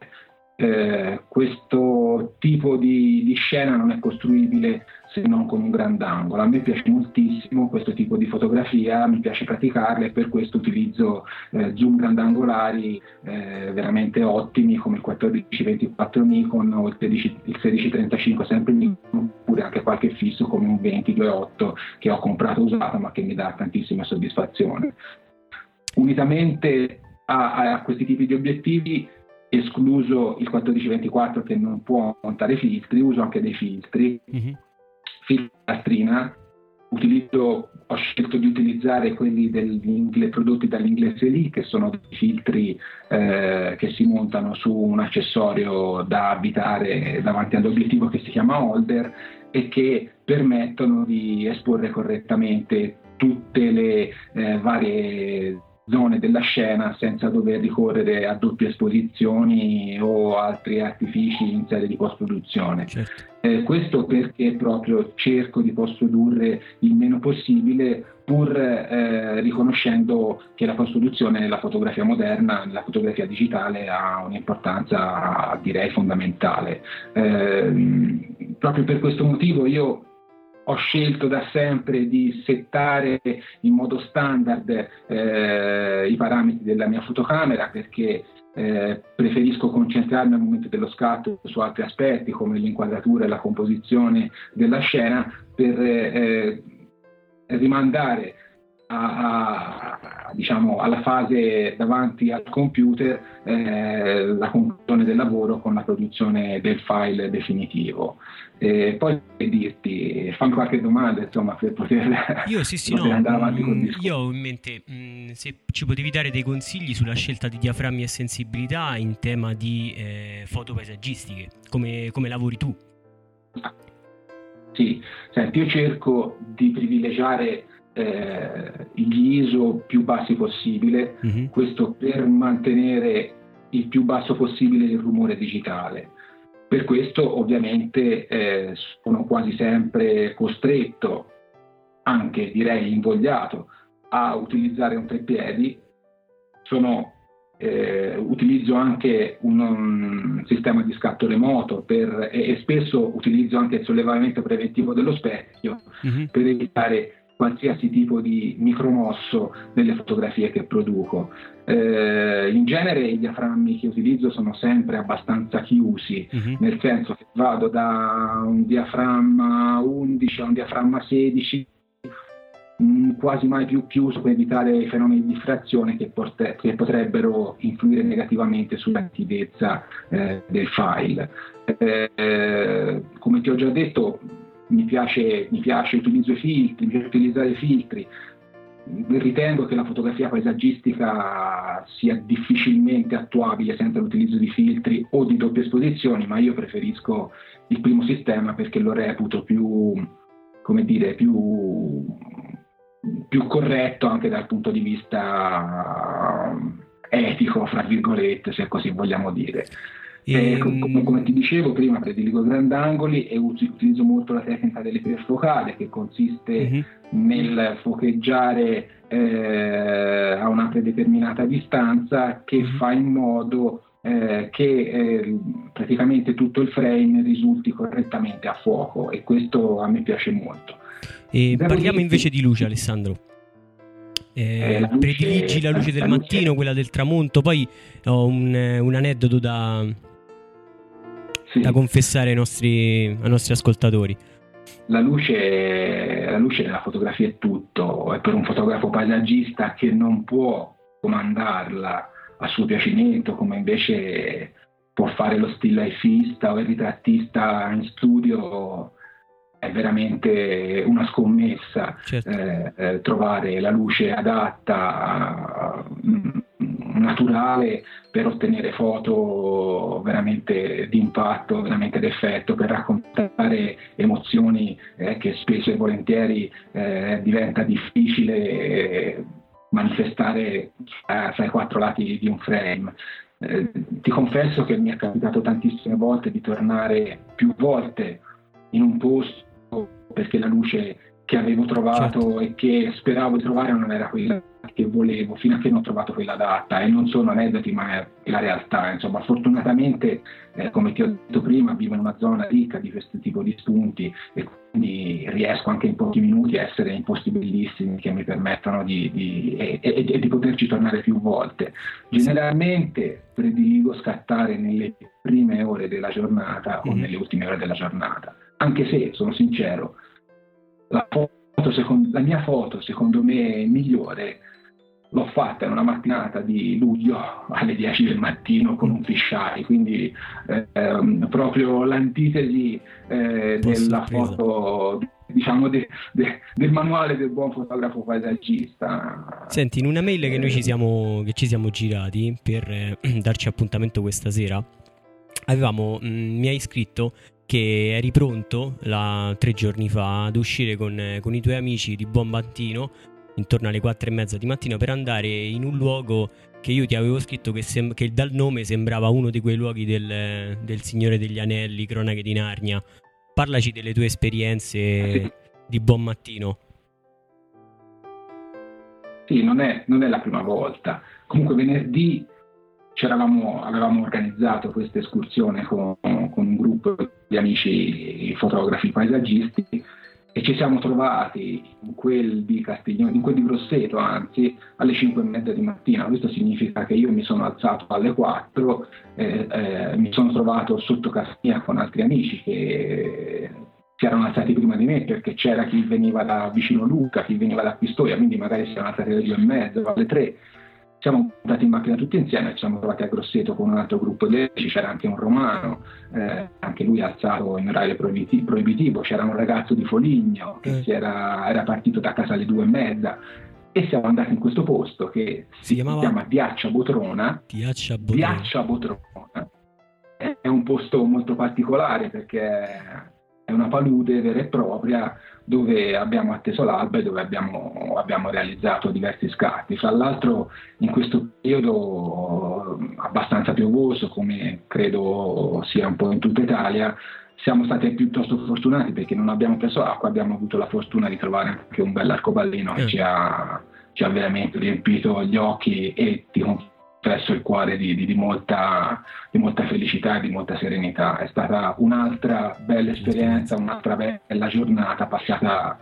eh, questo tipo di, di, scena non è costruibile se non con un grandangolo. A me piace moltissimo questo tipo di fotografia, mi piace praticarla e per questo utilizzo eh, zoom grandangolari eh, veramente ottimi come il 1424 Nikon o il, 16, il 1635 sempre Nikon oppure anche qualche fisso come un 2028 che ho comprato usato ma che mi dà tantissima soddisfazione. Unitamente a, a questi tipi di obiettivi escluso il 1424 che non può montare filtri, uso anche dei filtri, mm-hmm. filtrastrina, utilizzo, ho scelto di utilizzare quelli prodotti dall'inglese lì, che sono dei filtri eh, che si montano su un accessorio da abitare davanti all'obiettivo che si chiama holder e che permettono di esporre correttamente tutte le eh, varie zone della scena senza dover ricorrere a doppie esposizioni o altri artifici in sede di post-produzione. Certo. Eh, questo perché proprio cerco di post-produrre il meno possibile pur eh, riconoscendo che la post-produzione nella fotografia moderna, nella fotografia digitale ha un'importanza direi fondamentale. Eh, proprio per questo motivo io ho scelto da sempre di settare in modo standard eh, i parametri della mia fotocamera perché eh, preferisco concentrarmi al momento dello scatto su altri aspetti come l'inquadratura e la composizione della scena per eh, rimandare a, a, diciamo, alla fase davanti al computer eh, la conclusione del lavoro con la produzione del file definitivo. E poi dirti, fammi qualche domanda insomma per poter, io, sì, sì, poter no, andare avanti con il mm, discorso. Io ho in mente mh, mm, se ci potevi dare dei consigli sulla scelta di diaframmi e sensibilità in tema di eh, foto paesaggistiche, come, come lavori tu? Sì, senti, io cerco di privilegiare eh, gli ISO più bassi possibile, mm-hmm. questo per mantenere il più basso possibile il rumore digitale. Per questo ovviamente eh, sono quasi sempre costretto, anche direi invogliato, a utilizzare un treppiedi. Sono, eh, utilizzo anche un, un, sistema di scatto remoto per, e, e, spesso utilizzo anche il sollevamento preventivo dello specchio mm-hmm. per evitare qualsiasi tipo di micromosso delle fotografie che produco. Eh, in genere i diaframmi che utilizzo sono sempre abbastanza chiusi, uh-huh. nel senso che vado da un diaframma 11 a un diaframma 16 mm, quasi mai più chiuso per evitare i fenomeni di diffrazione che, porte- che potrebbero influire negativamente sulla nitidezza eh, del file. Eh, come ti ho già detto, mi piace, mi piace utilizzo i filtri, mi piace utilizzare i filtri. Ritengo che la fotografia paesaggistica sia difficilmente attuabile senza l'utilizzo di filtri o di doppie esposizioni, ma io preferisco il primo sistema perché lo reputo più, come dire, più, più corretto anche dal punto di vista etico, fra virgolette, se così vogliamo dire. E, ehm, come, come, ti dicevo prima, prediligo grandangoli e utilizzo molto la tecnica dell'iperfocale che consiste uh-huh. nel focheggiare eh, a una predeterminata distanza che uh-huh. fa in modo eh, che eh, praticamente tutto il frame risulti correttamente a fuoco e questo a me piace molto. E parliamo invece di luce Alessandro. Eh, eh, luce, prediligi la luce del mattino, luce. quella del tramonto. Poi ho un, un aneddoto da, sì. da confessare ai nostri, ai nostri ascoltatori? La luce, la luce della fotografia è tutto, è per un fotografo paesaggista che non può comandarla a suo piacimento come invece può fare lo stillifista o il ritrattista in studio è veramente una scommessa certo. eh, eh, trovare la luce adatta, mm, naturale per ottenere foto veramente di impatto, veramente d'effetto, per raccontare emozioni eh, che spesso e volentieri eh, diventa difficile manifestare fra i quattro lati di un frame. Eh, ti confesso che mi è capitato tantissime volte di tornare più volte in un posto perché la luce che avevo trovato certo. e che speravo di trovare non era quella che volevo fino a che non ho trovato quella data e non sono aneddoti ma è la realtà insomma fortunatamente eh, come ti ho detto prima vivo in una zona ricca di questo tipo di spunti e quindi riesco anche in pochi minuti a essere in posti bellissimi che mi permettono di, di, e, e, e di poterci tornare più volte generalmente prediligo scattare nelle prime ore della giornata mm. o nelle ultime ore della giornata anche se sono sincero la, foto, secondo, la mia foto secondo me migliore l'ho fatta in una mattinata di luglio alle 10 del mattino con un fisheye, quindi ehm, proprio l'antitesi eh, della foto diciamo de, de, del manuale del buon fotografo paesaggista. Senti, in una mail che noi ci siamo, che ci siamo girati per eh, darci appuntamento questa sera, avevamo, mh, mm, mi hai scritto che eri pronto la, tre giorni fa ad uscire con, con i tuoi amici di buon mattino intorno alle quattro e mezza di mattina per andare in un luogo che io ti avevo scritto che, sem- che dal nome sembrava uno di quei luoghi del, del, Signore degli Anelli, Cronache di Narnia. Parlaci delle tue esperienze di buon mattino. Sì, non è, non è la prima volta. Comunque venerdì avevamo organizzato questa escursione con, con, un gruppo di amici fotografi paesaggisti e ci siamo trovati in quel di Castiglione, in quel di Grosseto anzi, alle 5 e mezza di mattina. Questo significa che io mi sono alzato alle 4, eh, eh, mi sono trovato sotto Castigna con altri amici che si erano alzati prima di me perché c'era chi veniva da vicino Luca, chi veniva da Pistoia, quindi magari si erano alzati alle 2 e mezza, alle 3 siamo andati in macchina tutti insieme, ci siamo trovati a Grosseto con un altro gruppo di amici, c'era anche un romano, eh, anche lui alzato in orario proibitivo, c'era un ragazzo di Foligno che eh. era, era, partito da casa alle due e mezza e siamo andati in questo posto che si, si chiamava... chiama Diaccia Botrona. Diaccia Botrona. Diaccia Botrona. È un posto molto particolare perché è una palude vera e propria dove abbiamo atteso l'alba e dove abbiamo, abbiamo, realizzato diversi scatti. Fra l'altro in questo periodo abbastanza piovoso, come credo sia un po' in tutta Italia, siamo stati piuttosto fortunati perché non abbiamo preso acqua, abbiamo avuto la fortuna di trovare anche un bel arcobaleno che mm. ci ha, ci ha veramente riempito gli occhi e ti presso il cuore di, di, di, molta, di, molta, felicità e di molta serenità. È stata un'altra bella esperienza, un'altra bella giornata passata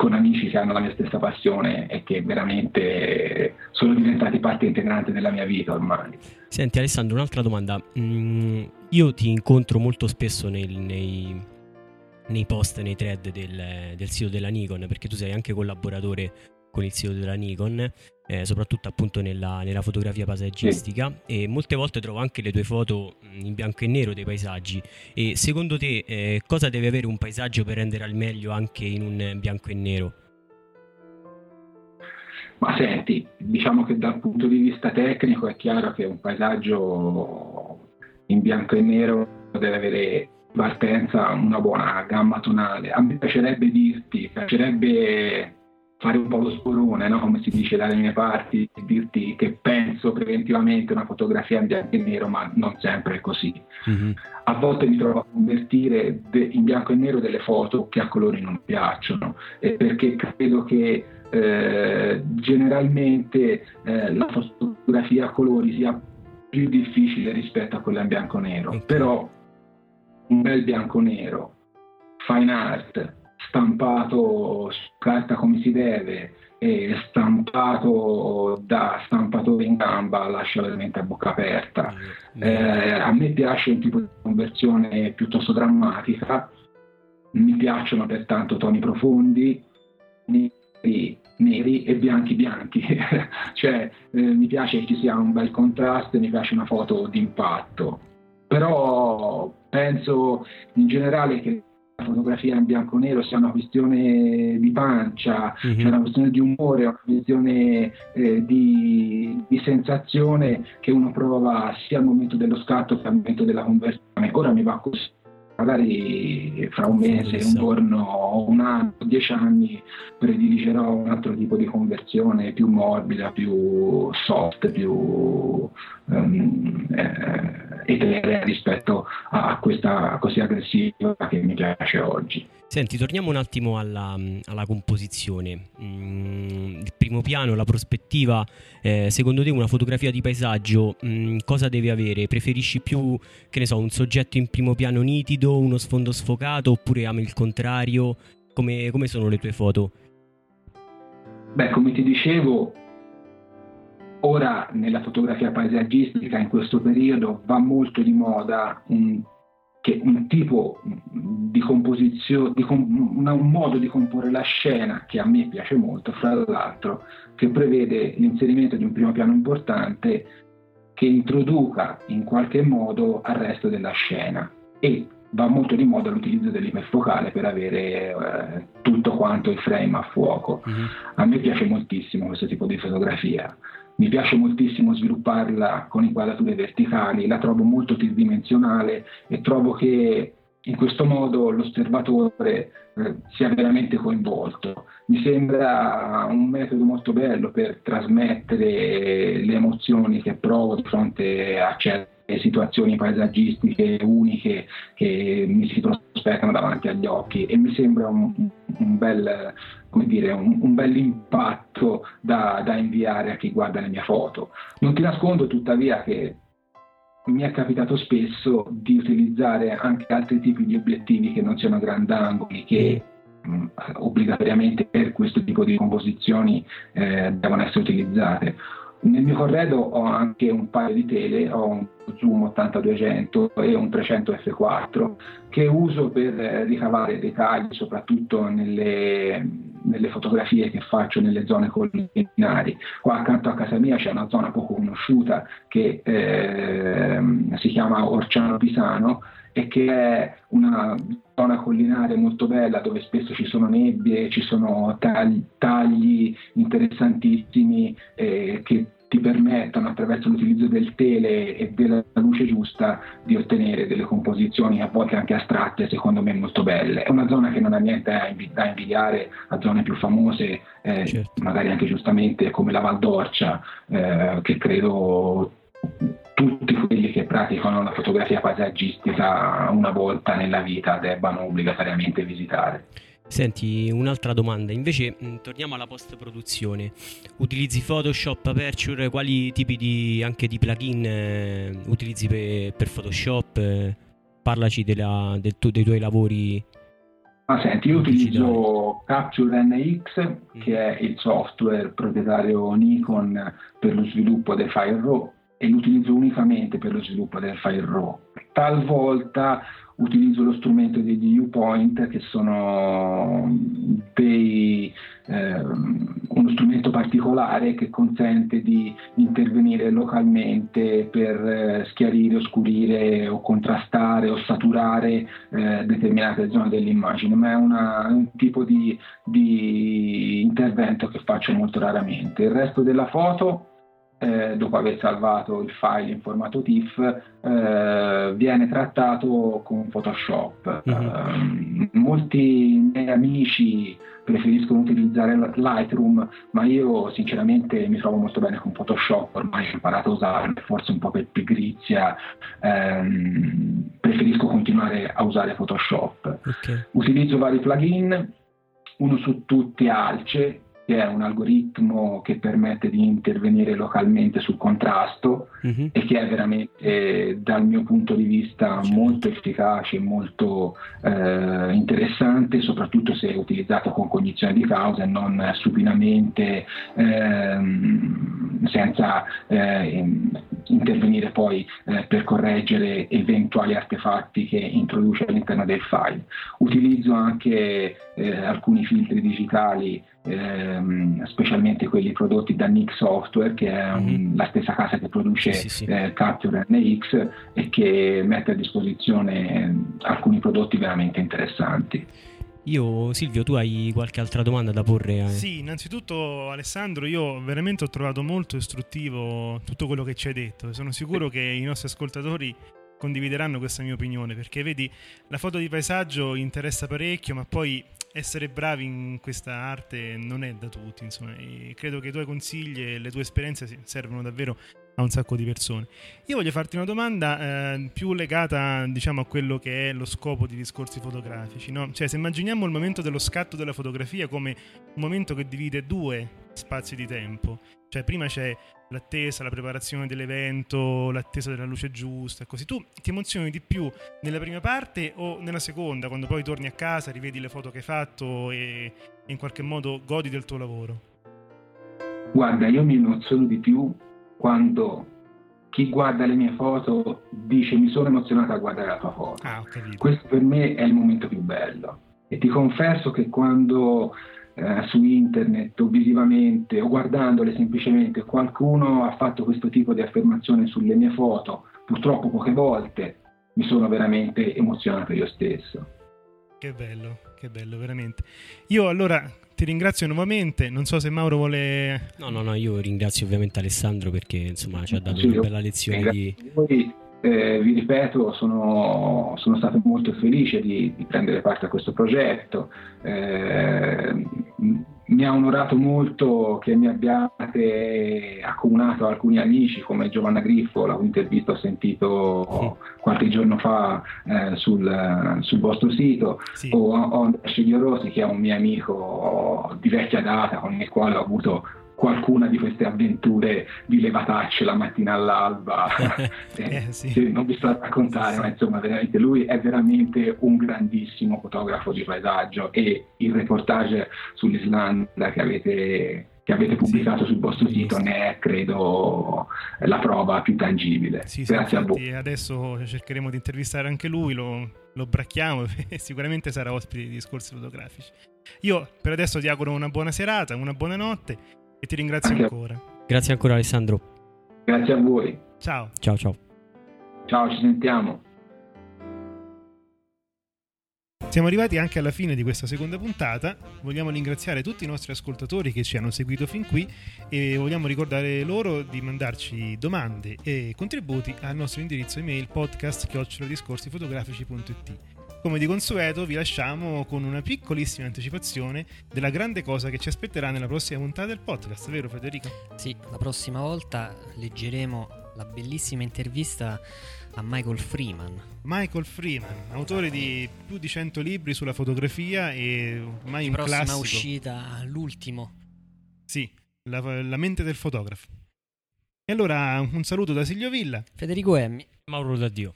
con amici che hanno la mia stessa passione e che veramente sono diventati parte integrante della mia vita ormai. Senti Alessandro, un'altra domanda. Mm, io ti incontro molto spesso nel, nei, nei, post, nei thread del, del sito della Nikon, perché tu sei anche collaboratore con il sito della Nikon, eh, soprattutto appunto nella, nella fotografia paesaggistica sì. e molte volte trovo anche le tue foto mm, in bianco e nero dei paesaggi e secondo te eh, cosa deve avere un paesaggio per rendere al meglio anche in un bianco e nero? Ma senti, diciamo che dal punto di vista tecnico è chiaro che un paesaggio in bianco e nero deve avere partenza una buona gamma tonale. A me piacerebbe dirti, piacerebbe fare un po' lo sporone, no? come si dice dalle mie parti, dirti che penso preventivamente una fotografia in bianco e nero, ma non sempre è così. Mm-hmm. A volte mi trovo a convertire de- in bianco e nero delle foto che a colori non piacciono, e perché credo che eh, generalmente eh, la fotografia a colori sia più difficile rispetto a quella in bianco e nero, però un bel bianco e nero, fine art, stampato su carta come si deve e stampato da stampatore in gamba lascia veramente a bocca aperta. Eh, a me piace un tipo di conversione piuttosto drammatica, mi piacciono pertanto toni profondi, neri, neri e bianchi bianchi, cioè eh, mi piace che ci sia un bel contrasto e mi piace una foto d'impatto, però penso in generale che fotografia in bianco e nero sia una questione di pancia, mm-hmm. cioè una questione di umore, una questione eh, di, di, sensazione che uno prova sia al momento dello scatto che al momento della conversione. Ora mi va così magari fra un mese, un giorno, un anno, dieci anni prediligerò un altro tipo di conversione più morbida, più soft, più um, eh, eterea rispetto a questa così aggressiva che mi piace oggi. Senti, torniamo un attimo alla, alla composizione. Mm, il primo piano, la prospettiva, eh, secondo te una fotografia di paesaggio mm, cosa deve avere? Preferisci più, che ne so, un soggetto in primo piano nitido, uno sfondo sfocato oppure ami il contrario? Come, come sono le tue foto? Beh, come ti dicevo, ora nella fotografia paesaggistica in questo periodo va molto di moda un che un tipo di composizione, di com- un modo di comporre la scena che a me piace molto, fra l'altro, che prevede l'inserimento di un primo piano importante che introduca in qualche modo al resto della scena e va molto di moda l'utilizzo dell'iperfocale per avere eh, tutto quanto il frame a fuoco. Mm-hmm. A me piace moltissimo questo tipo di fotografia mi piace moltissimo svilupparla con inquadrature verticali, la trovo molto tridimensionale e trovo che in questo modo l'osservatore eh, sia veramente coinvolto. Mi sembra un metodo molto bello per trasmettere le emozioni che provo di fronte a certe situazioni paesaggistiche uniche che mi si prospettano davanti agli occhi e mi sembra un, un bel come dire, un, un bel impatto da, da inviare a chi guarda le mie foto. Non ti nascondo tuttavia che mi è capitato spesso di utilizzare anche altri tipi di obiettivi che non siano grandangoli, che mh, mm, obbligatoriamente per questo tipo di composizioni eh, devono essere utilizzate. Nel mio corredo ho anche un paio di tele, ho un Zoom 8200 e un 300 F4 che uso per ricavare dettagli soprattutto nelle, nelle fotografie che faccio nelle zone collinari. Qua accanto a casa mia c'è una zona poco conosciuta che eh, si chiama Orciano Pisano e che è una zona collinare molto bella dove spesso ci sono nebbie, ci sono tagli, tagli interessantissimi eh, che ti permettono attraverso l'utilizzo del tele e della luce giusta di ottenere delle composizioni a volte anche astratte secondo me molto belle. È una zona che non ha niente da invidiare a zone più famose, eh, certo. magari anche giustamente come la Val d'Orcia, eh, che credo tutti quelli che praticano la fotografia paesaggistica una volta nella vita debbano obbligatoriamente visitare. Senti, un'altra domanda, invece mh, torniamo alla post produzione. Utilizzi Photoshop, Aperture, quali tipi di, anche di plugin eh, utilizzi per, per Photoshop? Eh, parlaci della, del tu, dei tuoi lavori Ma senti, io utilizzo Capture NX, che è il software proprietario Nikon per lo sviluppo del file RAW e lo utilizzo unicamente per lo sviluppo del file RAW. Talvolta utilizzo lo strumento degli viewpoint che sono dei, eh, uno strumento particolare che consente di intervenire localmente per eh, schiarire, oscurire o contrastare o saturare eh, determinate zone dell'immagine, ma è una, un tipo di, di intervento che faccio molto raramente. Il resto della foto eh, dopo aver salvato il file in formato TIFF, eh, viene trattato con Photoshop. Mm-hmm. Eh, molti miei amici preferiscono utilizzare Lightroom, ma io sinceramente mi trovo molto bene con Photoshop, ormai ho imparato a usarlo, forse un po' per pigrizia, ehm, preferisco continuare a usare Photoshop. Okay. Utilizzo vari plugin, uno su tutti Alce, che è un algoritmo che permette di intervenire localmente sul contrasto uh-huh. e che è veramente dal mio punto di vista molto efficace e molto eh, interessante, soprattutto se utilizzato con cognizione di causa e non supinamente ehm, senza eh, intervenire poi eh, per correggere eventuali artefatti che introduce all'interno del file. Utilizzo anche eh, alcuni filtri digitali ehm, specialmente quelli prodotti da Nick Software, che è un, mm-hmm. la stessa casa che produce sì, sì. Eh, Capture NX e che mette a disposizione alcuni prodotti veramente interessanti. Io, Silvio, tu hai qualche altra domanda da porre? Eh? Sì, innanzitutto Alessandro, io veramente ho trovato molto istruttivo tutto quello che ci hai detto. Sono sicuro che i nostri ascoltatori condivideranno questa mia opinione perché vedi la foto di paesaggio interessa parecchio ma poi essere bravi in questa arte non è da tutti, insomma, credo che i tuoi consigli e le tue esperienze servono davvero a un sacco di persone. Io voglio farti una domanda eh, più legata, diciamo, a quello che è lo scopo di discorsi fotografici, no? Cioè, se immaginiamo il momento dello scatto della fotografia come un momento che divide due spazi di tempo, cioè prima c'è l'attesa, la preparazione dell'evento, l'attesa della luce giusta così. Tu ti emozioni di più nella prima parte o nella seconda, quando poi torni a casa, rivedi le foto che hai fatto e, in qualche modo godi del tuo lavoro? Guarda, io mi emoziono di più quando chi guarda le mie foto dice mi sono emozionato a guardare la tua foto. Ah, Questo per me è il momento più bello. E ti confesso che quando eh, su internet o visivamente o guardandole semplicemente qualcuno ha fatto questo tipo di affermazione sulle mie foto, purtroppo poche volte, mi sono veramente emozionato io stesso. Che bello, che bello, veramente. Io allora ti ringrazio nuovamente, non so se Mauro vuole... No, no, no, io ringrazio ovviamente Alessandro perché insomma ci ha dato sì, una bella lezione di... Voi eh, vi ripeto, sono, sono, stato molto felice di, di, prendere parte a questo progetto. Eh, mi ha onorato molto che mi abbiate accomunato alcuni amici come Giovanna Griffo, la cui intervista ho sentito qualche giorno fa eh, sul, sul, vostro sito, sì. o, Andrea Rossi che è un mio amico di vecchia data con il quale ho avuto qualcuna di queste avventure di levatacce la mattina all'alba, eh, eh, sì. non vi sto a raccontare, sì, ma insomma veramente lui è veramente un grandissimo fotografo di paesaggio e il reportage sull'Islanda che avete che avete pubblicato sì, sul vostro sito ne è credo la prova più tangibile. Sì, Grazie a voi. Adesso cercheremo di intervistare anche lui, lo, lo bracchiamo e sicuramente sarà ospite di discorsi fotografici. Io per adesso ti auguro una buona serata, una buona notte e ti ringrazio Anche. ancora. Grazie ancora Alessandro. Grazie a voi. Ciao. Ciao ciao. Ciao, ci sentiamo. Siamo arrivati anche alla fine di questa seconda puntata. Vogliamo ringraziare tutti i nostri ascoltatori che ci hanno seguito fin qui e vogliamo ricordare loro di mandarci domande e contributi al nostro indirizzo email podcast.discorsifotografici.it. Come di consueto vi lasciamo con una piccolissima anticipazione della grande cosa che ci aspetterà nella prossima puntata del podcast, vero Federico? Sì, la prossima volta leggeremo la bellissima intervista a Michael Freeman. Michael Freeman, autore di più di 100 libri sulla fotografia e ormai un prossima classico. uscita, l'ultimo. Sì, la, la mente del fotografo. E allora un saluto da Silvio Villa, Federico Emmi, Mauro D'Addio.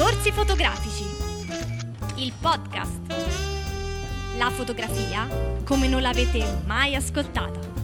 Discorsi fotografici. Il podcast. La fotografia come non l'avete mai ascoltata.